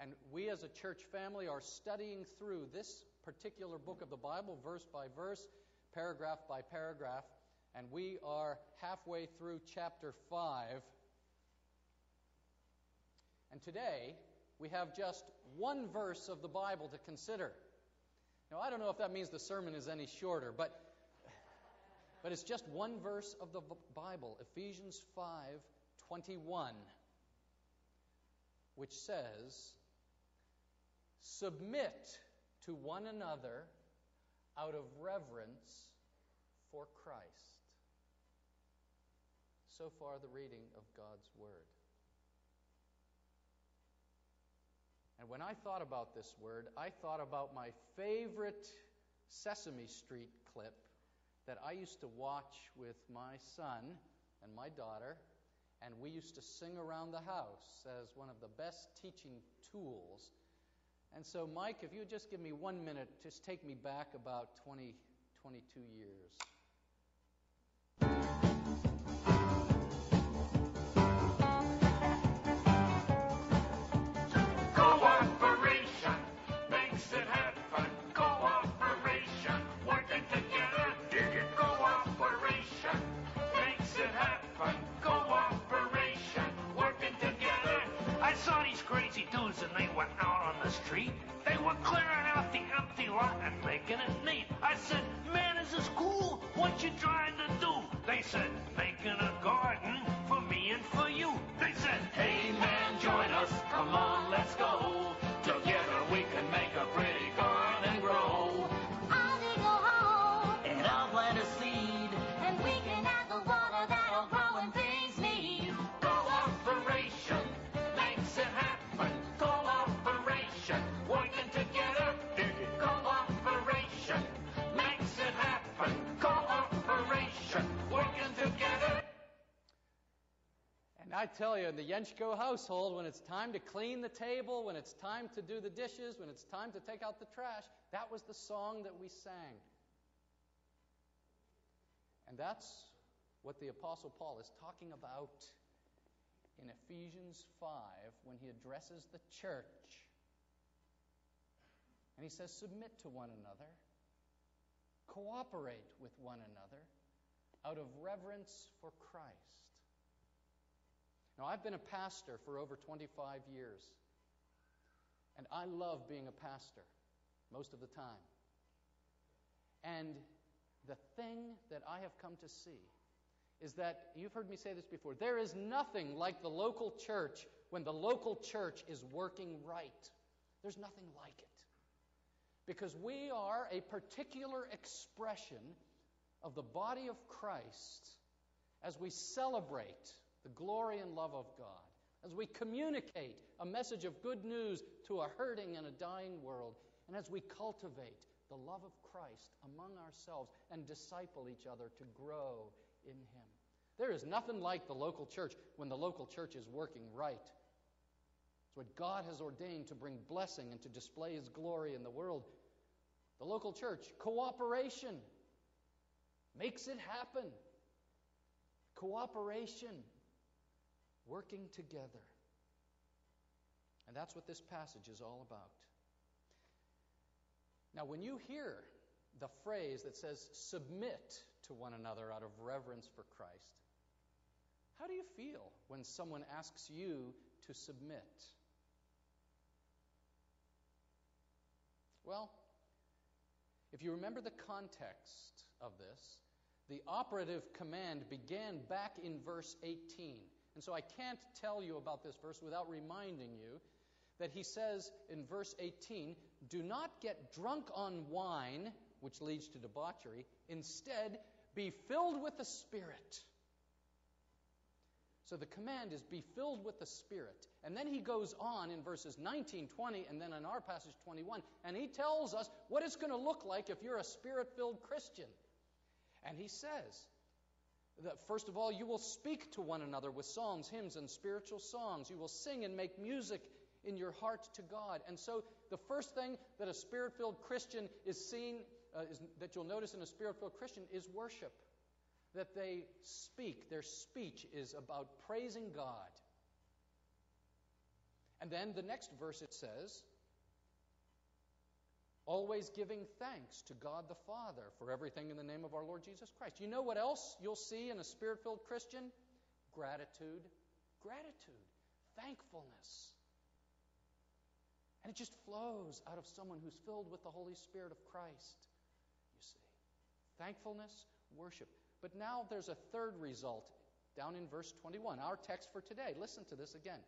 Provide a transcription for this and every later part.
And we as a church family are studying through this particular book of the Bible, verse by verse, paragraph by paragraph. And we are halfway through chapter 5. And today, we have just one verse of the Bible to consider. Now, I don't know if that means the sermon is any shorter, but, but it's just one verse of the Bible, Ephesians 5 21, which says, Submit to one another out of reverence for Christ. So far, the reading of God's Word. And when I thought about this word, I thought about my favorite Sesame Street clip that I used to watch with my son and my daughter, and we used to sing around the house as one of the best teaching tools. And so, Mike, if you would just give me one minute, just take me back about 20, 22 years. Cooperation makes it happen. Cooperation, working together. Cooperation makes it happen. Cooperation, working together. I saw these crazy dudes and they were out the street. They were clearing out the empty lot and making it neat. I said, man, is this cool? What you trying to do? They said, making a garden for me and for you. They said, hey man, join us. Come on, let's go. I tell you, in the Yenchko household, when it's time to clean the table, when it's time to do the dishes, when it's time to take out the trash, that was the song that we sang. And that's what the Apostle Paul is talking about in Ephesians 5 when he addresses the church. And he says, Submit to one another, cooperate with one another out of reverence for Christ. Now, I've been a pastor for over 25 years, and I love being a pastor most of the time. And the thing that I have come to see is that you've heard me say this before there is nothing like the local church when the local church is working right. There's nothing like it. Because we are a particular expression of the body of Christ as we celebrate the glory and love of God, as we communicate a message of good news to a hurting and a dying world, and as we cultivate the love of Christ among ourselves and disciple each other to grow in Him. There is nothing like the local church when the local church is working right. It's what God has ordained to bring blessing and to display His glory in the world. The local church, cooperation, makes it happen. Cooperation, working together. And that's what this passage is all about. Now, when you hear the phrase that says, submit to one another out of reverence for Christ, how do you feel when someone asks you to submit? Well, if you remember the context of this, the operative command began back in verse 18. And so I can't tell you about this verse without reminding you that he says in verse 18, Do not get drunk on wine, which leads to debauchery. Instead, be filled with the Spirit. So the command is be filled with the Spirit. And then he goes on in verses 19, 20, and then in our passage 21, and he tells us what it's going to look like if you're a Spirit filled Christian. And he says, that first of all, you will speak to one another with psalms, hymns, and spiritual songs. You will sing and make music in your heart to God. And so, the first thing that a spirit filled Christian is seen, uh, is, that you'll notice in a spirit filled Christian, is worship. That they speak. Their speech is about praising God. And then the next verse it says, always giving thanks to God the Father for everything in the name of our Lord Jesus Christ. You know what else you'll see in a spirit filled Christian? Gratitude. Gratitude. Thankfulness. And it just flows out of someone who's filled with the Holy Spirit of Christ, you see. Thankfulness, worship. But now there's a third result down in verse 21, our text for today. Listen to this again.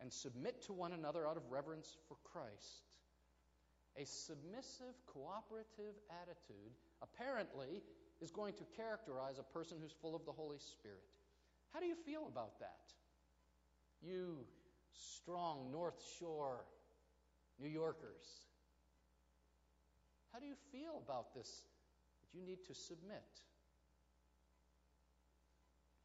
And submit to one another out of reverence for Christ. A submissive, cooperative attitude apparently is going to characterize a person who's full of the Holy Spirit. How do you feel about that? You strong North Shore New Yorkers. How do you feel about this? That you need to submit.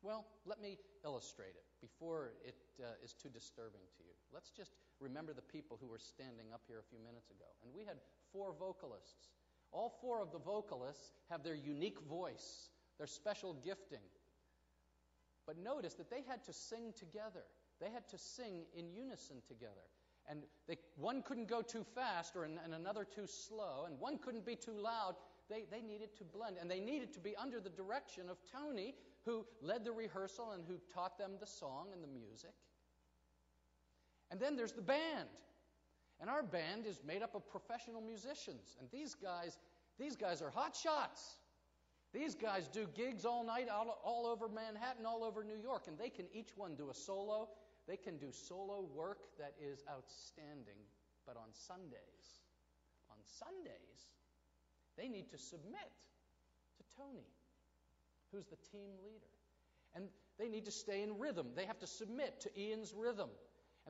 Well, let me illustrate it before it uh, is too disturbing to you. Let's just remember the people who were standing up here a few minutes ago. And we had four vocalists. All four of the vocalists have their unique voice, their special gifting. But notice that they had to sing together, they had to sing in unison together. And they, one couldn't go too fast or and another too slow, and one couldn't be too loud. They, they needed to blend, and they needed to be under the direction of Tony, who led the rehearsal and who taught them the song and the music. And then there's the band. And our band is made up of professional musicians. And these guys, these guys are hot shots. These guys do gigs all night all, all over Manhattan, all over New York, and they can each one do a solo they can do solo work that is outstanding, but on Sundays, on Sundays, they need to submit to Tony, who's the team leader. And they need to stay in rhythm. They have to submit to Ian's rhythm.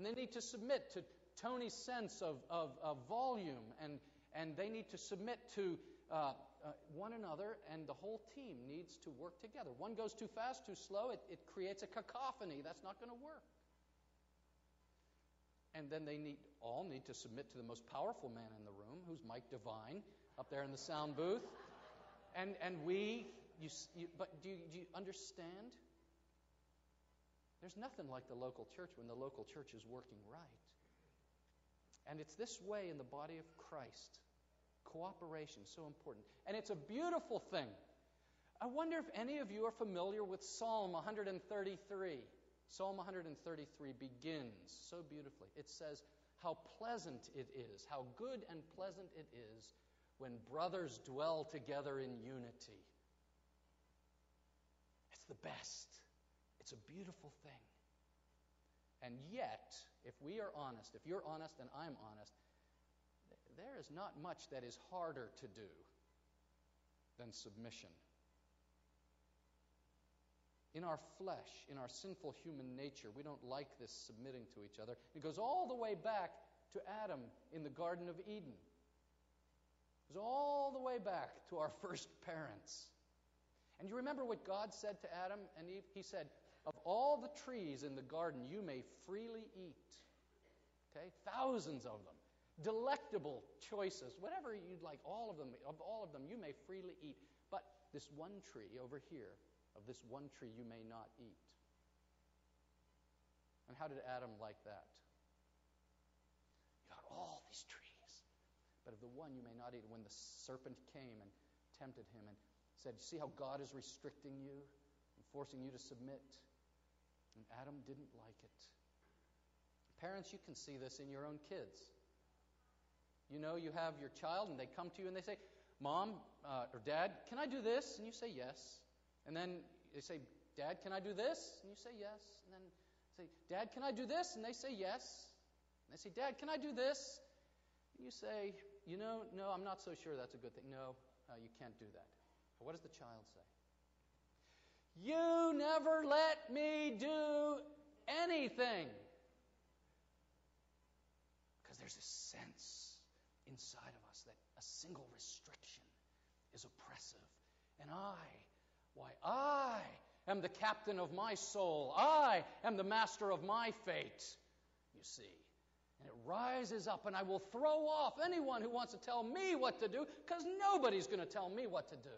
And they need to submit to Tony's sense of, of, of volume. And, and they need to submit to uh, uh, one another, and the whole team needs to work together. One goes too fast, too slow, it, it creates a cacophony. That's not going to work. And then they need, all need to submit to the most powerful man in the room, who's Mike Devine, up there in the sound booth. And, and we, you, you, but do you, do you understand? There's nothing like the local church when the local church is working right. And it's this way in the body of Christ. Cooperation, so important. And it's a beautiful thing. I wonder if any of you are familiar with Psalm 133. Psalm 133 begins so beautifully. It says, How pleasant it is, how good and pleasant it is when brothers dwell together in unity. It's the best. It's a beautiful thing. And yet, if we are honest, if you're honest and I'm honest, there is not much that is harder to do than submission in our flesh, in our sinful human nature, we don't like this submitting to each other. It goes all the way back to Adam in the Garden of Eden. It goes all the way back to our first parents. And you remember what God said to Adam and Eve? He said, Of all the trees in the garden, you may freely eat. Okay? Thousands of them. Delectable choices, whatever you'd like, all of them, of all of them, you may freely eat. But this one tree over here, of this one tree you may not eat. And how did Adam like that? You got all these trees, but of the one you may not eat. When the serpent came and tempted him and said, See how God is restricting you and forcing you to submit? And Adam didn't like it. Parents, you can see this in your own kids. You know, you have your child, and they come to you and they say, Mom uh, or Dad, can I do this? And you say yes. And then they say, Dad, can I do this? And you say yes. And then say, Dad, can I do this? And they say yes. And they say, Dad, can I do this? And you say, You know, no, I'm not so sure that's a good thing. No, uh, you can't do that. What does the child say? You never let me do anything. Because there's a sense inside of us that a single restriction is oppressive. And I why, I am the captain of my soul. I am the master of my fate, you see. And it rises up, and I will throw off anyone who wants to tell me what to do, because nobody's going to tell me what to do.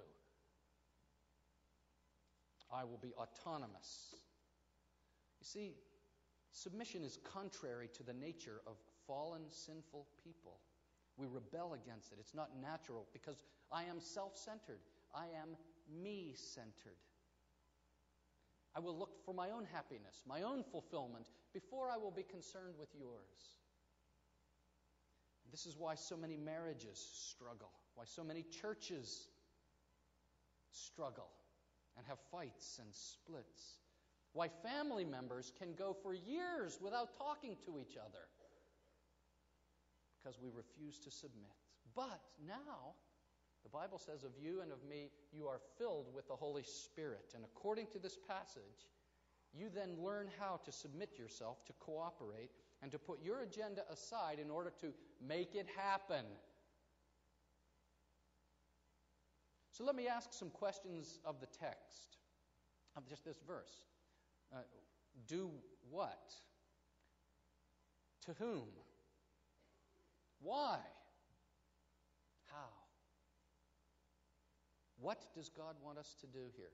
I will be autonomous. You see, Submission is contrary to the nature of fallen, sinful people. We rebel against it. It's not natural because I am self centered. I am me centered. I will look for my own happiness, my own fulfillment, before I will be concerned with yours. This is why so many marriages struggle, why so many churches struggle and have fights and splits, why family members can go for years without talking to each other because we refuse to submit. But now, the Bible says of you and of me, you are filled with the Holy Spirit. And according to this passage, you then learn how to submit yourself, to cooperate, and to put your agenda aside in order to make it happen. So let me ask some questions of the text, of just this verse. Uh, do what? To whom? Why? How? What does God want us to do here?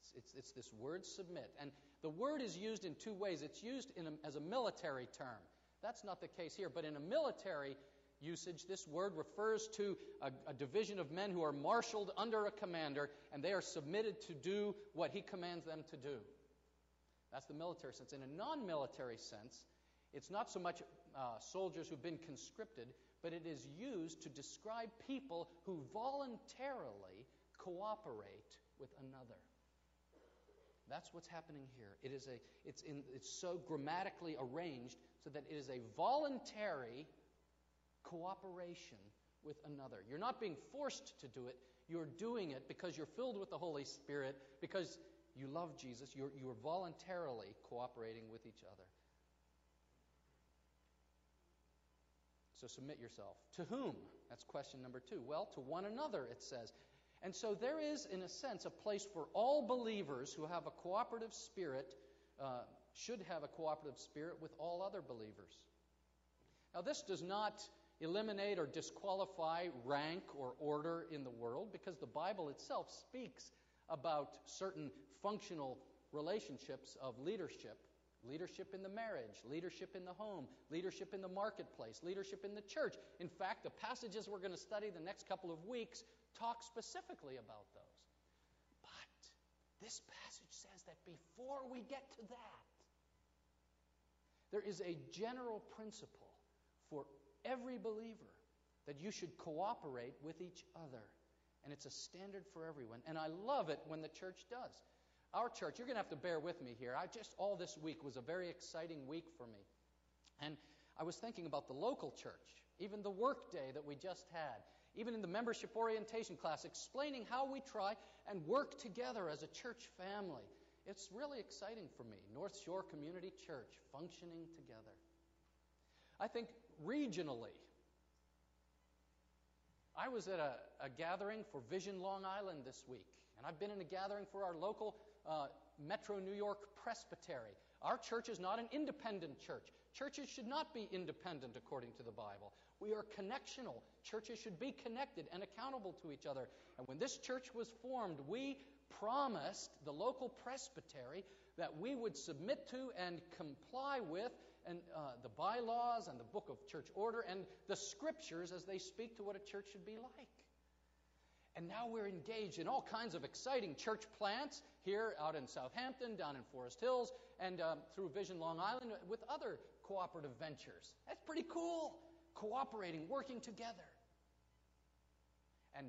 It's, it's, it's this word submit. And the word is used in two ways. It's used a, as a military term. That's not the case here, but in a military usage, this word refers to a, a, division of men who are marshaled under a commander and they are submitted to do what he commands them to do. That's the military sense. In a non military sense, it's not so much uh, soldiers who've been conscripted, but it is used to describe people who voluntarily cooperate with another. That's what's happening here. It is a, it's, in, it's so grammatically arranged so that it is a voluntary cooperation with another. You're not being forced to do it, you're doing it because you're filled with the Holy Spirit, because you love Jesus, you're, you're voluntarily cooperating with each other. So submit yourself. To whom? That's question number two. Well, to one another, it says. And so there is, in a sense, a place for all believers who have a cooperative spirit, uh, should have a cooperative spirit with all other believers. Now, this does not eliminate or disqualify rank or order in the world because the Bible itself speaks about certain functional relationships of leadership leadership in the marriage, leadership in the home, leadership in the marketplace, leadership in the church. In fact, the passages we're going to study the next couple of weeks talk specifically about those. But this passage says that before we get to that, there is a general principle for every believer that you should cooperate with each other. And it's a standard for everyone. And I love it when the church does. Our church, you're going to have to bear with me here. I just, all this week was a very exciting week for me. And I was thinking about the local church, even the work day that we just had, even in the membership orientation class, explaining how we try and work together as a church family. It's really exciting for me. North Shore Community Church functioning together. I think regionally, I was at a, a gathering for Vision Long Island this week, and I've been in a gathering for our local uh, Metro New York Presbytery. Our church is not an independent church. Churches should not be independent according to the Bible. We are connectional. Churches should be connected and accountable to each other. And when this church was formed, we promised the local presbytery that we would submit to and comply with and uh, the bylaws and the book of church order and the scriptures as they speak to what a church should be like. And now we're engaged in all kinds of exciting church plants here out in Southampton, down in Forest Hills, and um, through Vision Long Island with other cooperative ventures. That's pretty cool. Cooperating, working together. And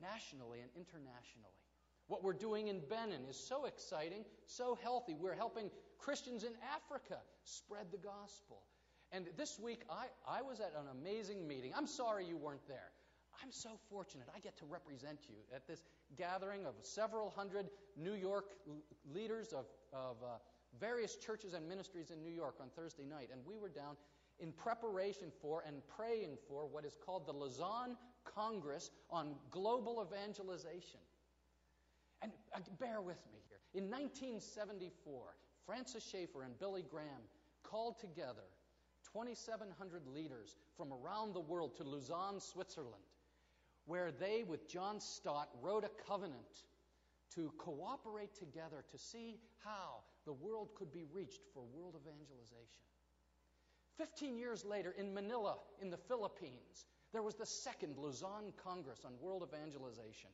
nationally and internationally. What we're doing in Benin is so exciting, so healthy. We're helping Christians in Africa spread the gospel. And this week, I, I was at an amazing meeting. I'm sorry you weren't there. I'm so fortunate. I get to represent you at this gathering of several hundred New York leaders of, of uh, various churches and ministries in New York on Thursday night. And we were down in preparation for and praying for what is called the Lausanne Congress on Global Evangelization. And uh, bear with me here. In 1974, Francis Schaeffer and Billy Graham called together 2,700 leaders from around the world to Lausanne, Switzerland where they, with John Stott, wrote a covenant to cooperate together to see how the world could be reached for world evangelization. Fifteen years later, in Manila, in the Philippines, there was the second Lausanne Congress on World Evangelization.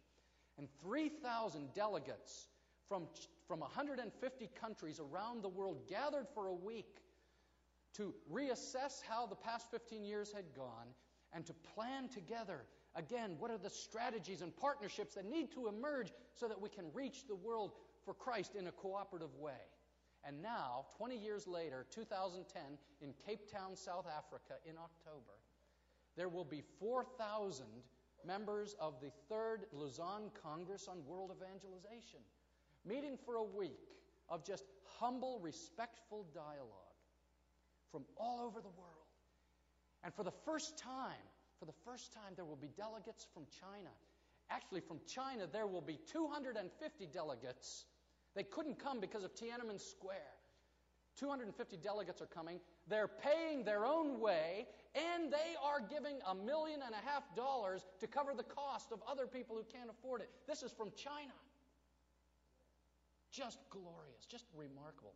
And 3,000 delegates from, from 150 countries around the world gathered for a week to reassess how the past 15 years had gone and to plan together again what are the strategies and partnerships that need to emerge so that we can reach the world for Christ in a cooperative way. And now, 20 years later, 2010, in Cape Town, South Africa, in October, there will be 4,000 members of the Third Lausanne Congress on World Evangelization, meeting for a week of just humble, respectful dialogue from all over the world. And for the first time, for the first time, there will be delegates from China. Actually, from China, there will be 250 delegates. They couldn't come because of Tiananmen Square. 250 delegates are coming. They're paying their own way, and they are giving a million and a half dollars to cover the cost of other people who can't afford it. This is from China. Just glorious, just remarkable.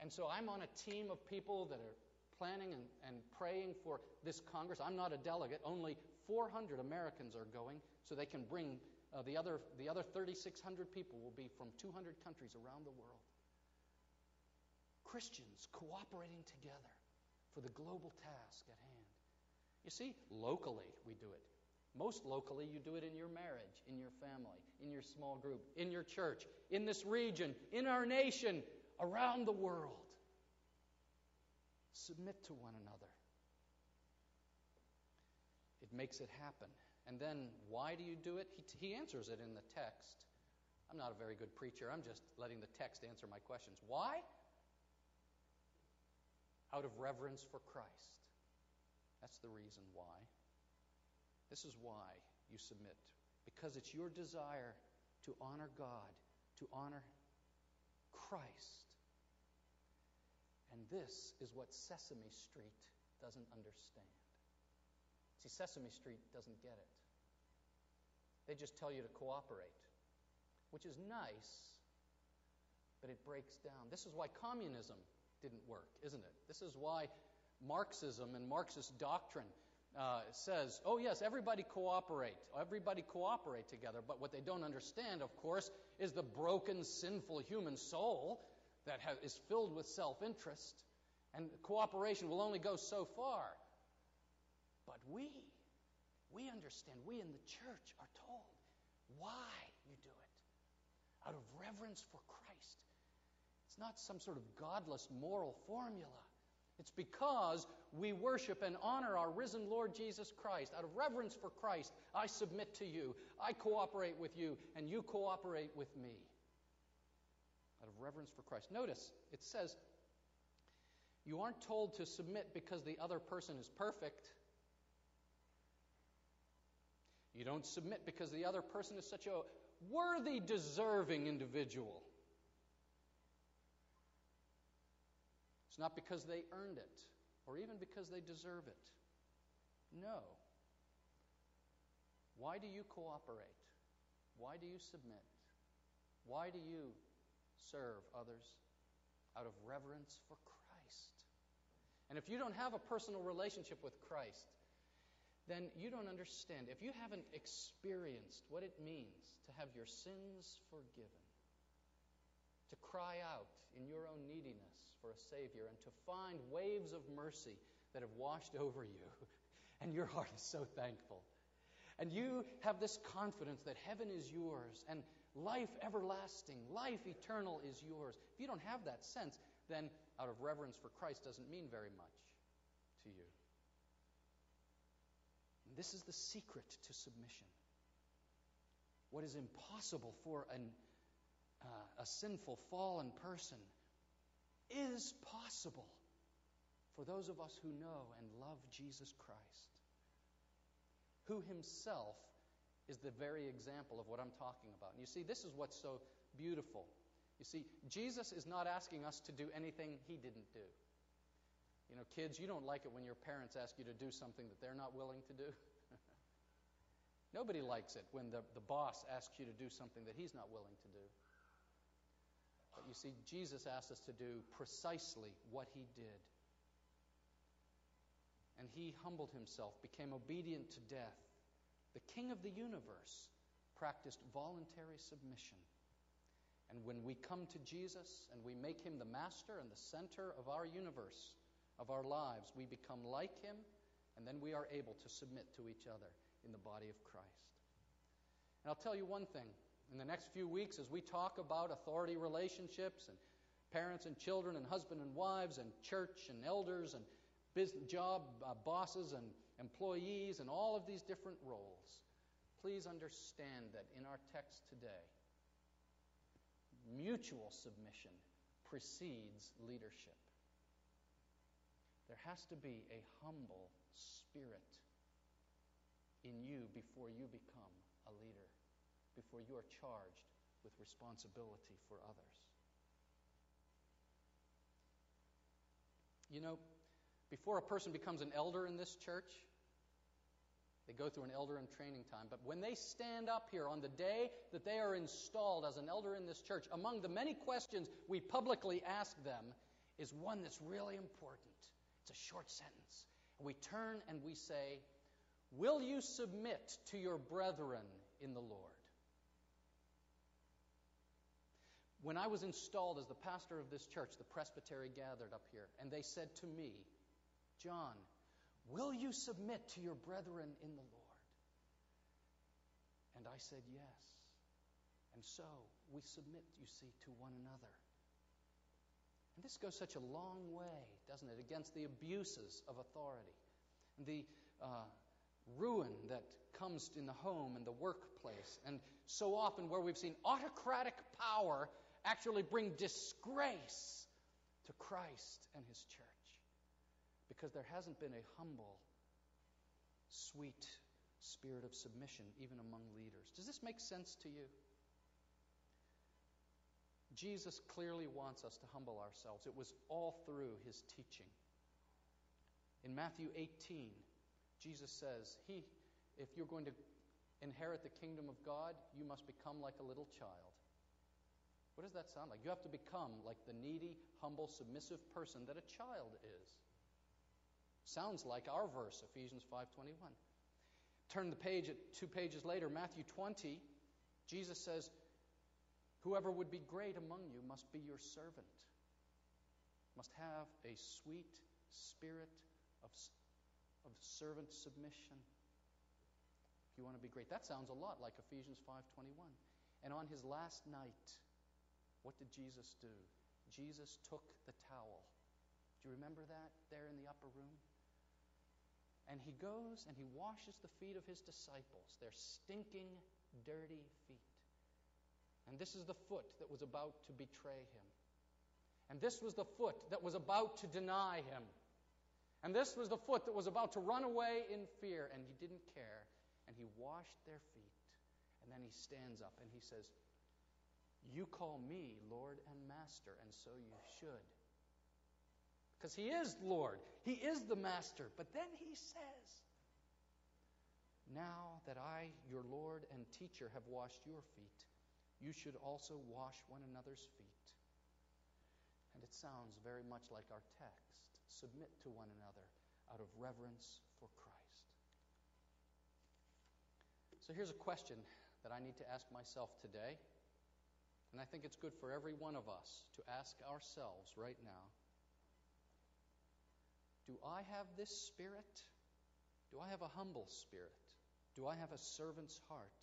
And so I'm on a team of people that are planning and, and praying for this Congress. I'm not a delegate, only 400 Americans are going, so they can bring uh, the other, the other 3,600 people will be from 200 countries around the world. Christians cooperating together for the global task at hand. You see, locally we do it. Most locally, you do it in your marriage, in your family, in your small group, in your church, in this region, in our nation, around the world. Submit to one another. It makes it happen. And then, why do you do it? He, he answers it in the text. I'm not a very good preacher. I'm just letting the text answer my questions. Why? Out of reverence for Christ. That's the reason why. This is why you submit. Because it's your desire to honor God, to honor Christ. And this is what Sesame Street doesn't understand. See, Sesame Street doesn't get it. They just tell you to cooperate, which is nice, but it breaks down. This is why communism didn't work, isn't it? This is why Marxism and Marxist doctrine uh, says, oh, yes, everybody cooperate. Everybody cooperate together. But what they don't understand, of course, is the broken, sinful human soul that ha- is filled with self interest. And cooperation will only go so far. But we, we understand, we in the church are told why you do it. Out of reverence for Christ. It's not some sort of godless moral formula. It's because we worship and honor our risen Lord Jesus Christ. Out of reverence for Christ, I submit to you. I cooperate with you, and you cooperate with me. Out of reverence for Christ. Notice, it says, you aren't told to submit because the other person is perfect. You don't submit because the other person is such a worthy, deserving individual. It's not because they earned it or even because they deserve it. No. Why do you cooperate? Why do you submit? Why do you serve others? Out of reverence for Christ. And if you don't have a personal relationship with Christ, then you don't understand. If you haven't experienced what it means to have your sins forgiven, to cry out in your own neediness for a Savior and to find waves of mercy that have washed over you. And your heart is so thankful. And you have this confidence that heaven is yours and life everlasting, life eternal is yours. If you don't have that sense, then out of reverence for Christ doesn't mean very much to you. And this is the secret to submission. What is impossible for an uh, a sinful, fallen person is possible for those of us who know and love Jesus Christ, who himself is the very example of what I'm talking about. And you see, this is what's so beautiful. You see, Jesus is not asking us to do anything he didn't do. You know, kids, you don't like it when your parents ask you to do something that they're not willing to do. Nobody likes it when the, the boss asks you to do something that he's not willing to do. But you see, Jesus asked us to do precisely what he did. And he humbled himself, became obedient to death. The King of the universe practiced voluntary submission. And when we come to Jesus and we make him the master and the center of our universe, of our lives, we become like him, and then we are able to submit to each other in the body of Christ. And I'll tell you one thing in the next few weeks, as we talk about authority relationships and parents and children and husband and wives and church and elders and business, job uh, bosses and employees and all of these different roles, please understand that in our text today, mutual submission precedes leadership. There has to be a humble spirit in you before you become a leader, before you are charged with responsibility for others. You know, before a person becomes an elder in this church, they go through an elder and training time. But when they stand up here on the day that they are installed as an elder in this church, among the many questions we publicly ask them is one that's really important. It's a short sentence. We turn and we say, Will you submit to your brethren in the Lord? When I was installed as the pastor of this church, the presbytery gathered up here, and they said to me, John, will you submit to your brethren in the Lord? And I said, yes. And so we submit, you see, to one another. And this goes such a long way, doesn't it, against the abuses of authority, and the uh, ruin that comes in the home and the workplace, and so often where we've seen autocratic power actually bring disgrace to Christ and His church because there hasn't been a humble, sweet spirit of submission even among leaders. Does this make sense to you? Jesus clearly wants us to humble ourselves. It was all through his teaching. In Matthew 18, Jesus says, "He if you're going to inherit the kingdom of God, you must become like a little child." What does that sound like? You have to become like the needy, humble, submissive person that a child is. Sounds like our verse, Ephesians 5:21. Turn the page at two pages later, Matthew 20. Jesus says, "Whoever would be great among you must be your servant. Must have a sweet spirit of, of servant submission. If you want to be great, that sounds a lot like Ephesians 5:21. And on his last night, what did Jesus do? Jesus took the towel. Do you remember that there in the upper room? And he goes and he washes the feet of his disciples, their stinking, dirty feet. And this is the foot that was about to betray him. And this was the foot that was about to deny him. And this was the foot that was about to run away in fear. And he didn't care. And he washed their feet. And then he stands up and he says, You call me Lord and Master, and so you should because he is Lord, he is the master. But then he says, Now that I, your Lord and teacher, have washed your feet, you should also wash one another's feet. And it sounds very much like our text submit to one another out of reverence for Christ. So here's a question that I need to ask myself today. And I think it's good for every one of us to ask ourselves right now. Do I have this spirit? Do I have a humble spirit? Do I have a servant's heart?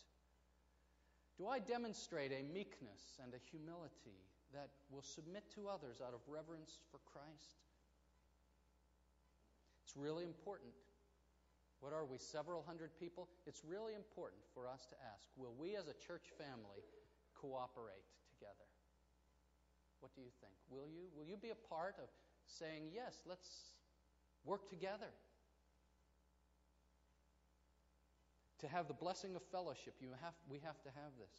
Do I demonstrate a meekness and a humility that will submit to others out of reverence for Christ? It's really important. What are we, several hundred people? It's really important for us to ask will we as a church family cooperate? What do you think? Will you? Will you be a part of saying, yes, let's Work together. To have the blessing of fellowship, you have, we have to have this.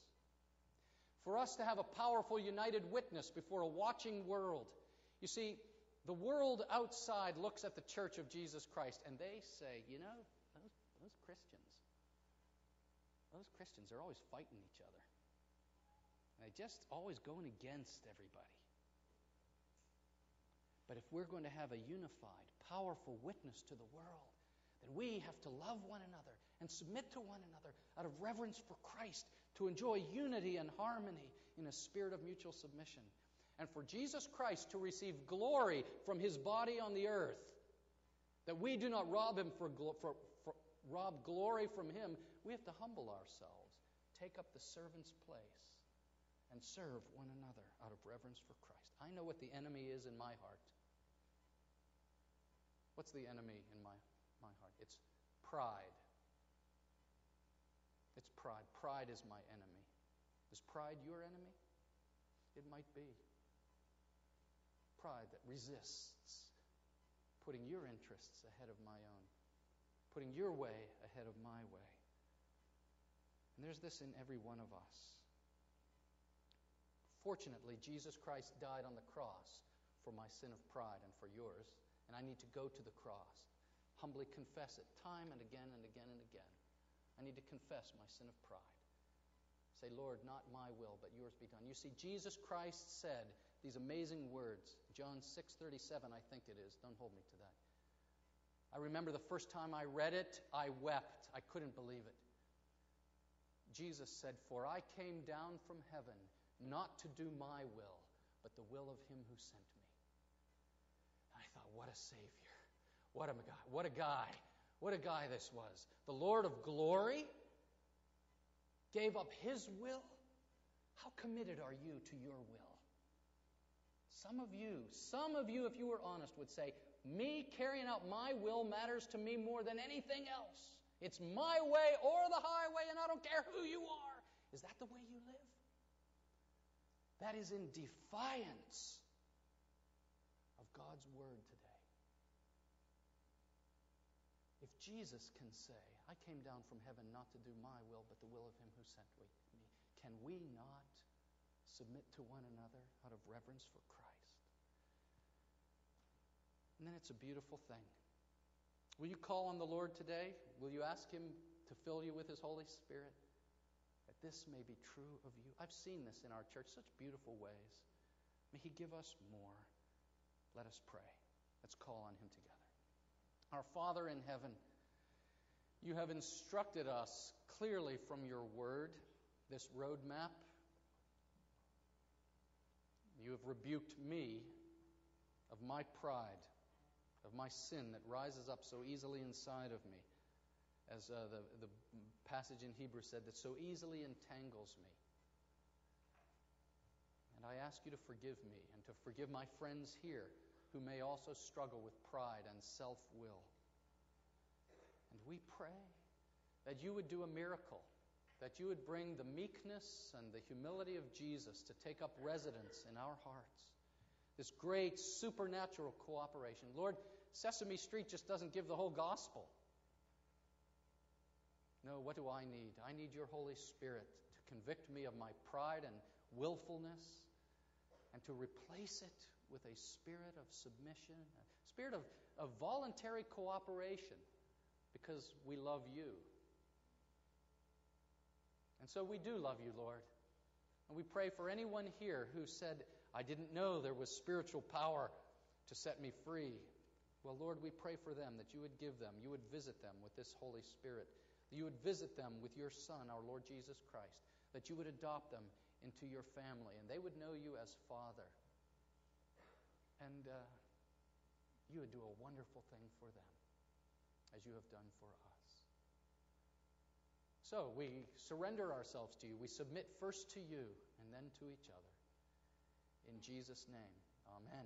For us to have a powerful, united witness before a watching world. You see, the world outside looks at the church of Jesus Christ and they say, you know, those, those Christians, those Christians are always fighting each other. And they just always going against everybody. But if we're going to have a unified, powerful witness to the world, then we have to love one another and submit to one another out of reverence for Christ, to enjoy unity and harmony in a spirit of mutual submission, and for Jesus Christ to receive glory from his body on the earth, that we do not rob him for, for, for rob glory from him, we have to humble ourselves, take up the servant's place, and serve one another out of reverence for Christ. I know what the enemy is in my heart. What's the enemy in my, my heart? It's pride. It's pride. Pride is my enemy. Is pride your enemy? It might be. Pride that resists putting your interests ahead of my own, putting your way ahead of my way. And there's this in every one of us. Fortunately, Jesus Christ died on the cross for my sin of pride and for yours, and I need to go to the cross, humbly confess it time and again and again and again. I need to confess my sin of pride. Say, Lord, not my will, but yours be done. You see, Jesus Christ said these amazing words. John 6:37, I think it is. Don't hold me to that. I remember the first time I read it, I wept. I couldn't believe it. Jesus said, For I came down from heaven not to do my will, but the will of him who sent me. And I thought, what a Savior. What a guy. What a guy. What a guy this was. The Lord of glory gave up his will. How committed are you to your will? Some of you, some of you, if you were honest, would say, Me carrying out my will matters to me more than anything else. It's my way or the highway, and I don't care who you are. Is that the way you? That is in defiance of God's word today. If Jesus can say, I came down from heaven not to do my will, but the will of him who sent me, can we not submit to one another out of reverence for Christ? And then it's a beautiful thing. Will you call on the Lord today? Will you ask Him to fill you with His Holy Spirit? That this may be true of you. I've seen this in our church, such beautiful ways. May He give us more. Let us pray. Let's call on Him together. Our Father in heaven, you have instructed us clearly from your word, this roadmap. You have rebuked me of my pride of my sin that rises up so easily inside of me, as uh, the, the passage in Hebrew said, that so easily entangles me. And I ask you to forgive me and to forgive my friends here who may also struggle with pride and self will. And we pray that you would do a miracle, that you would bring the meekness and the humility of Jesus to take up residence in our hearts this great supernatural cooperation. Lord, Sesame Street just doesn't give the whole gospel. No, what do I need? I need your Holy Spirit to convict me of my pride and willfulness and to replace it with a spirit of submission, a spirit of, of voluntary cooperation because we love you. And so we do love you, Lord. And we pray for anyone here who said, I didn't know there was spiritual power to set me free. Well, Lord, we pray for them that you would give them, you would visit them with this Holy Spirit, that you would visit them with your Son, our Lord Jesus Christ, that you would adopt them into your family, and they would know you as Father. And uh, you would do a wonderful thing for them, as you have done for us. So we surrender ourselves to you. We submit first to you and then to each other. In Jesus' name, amen.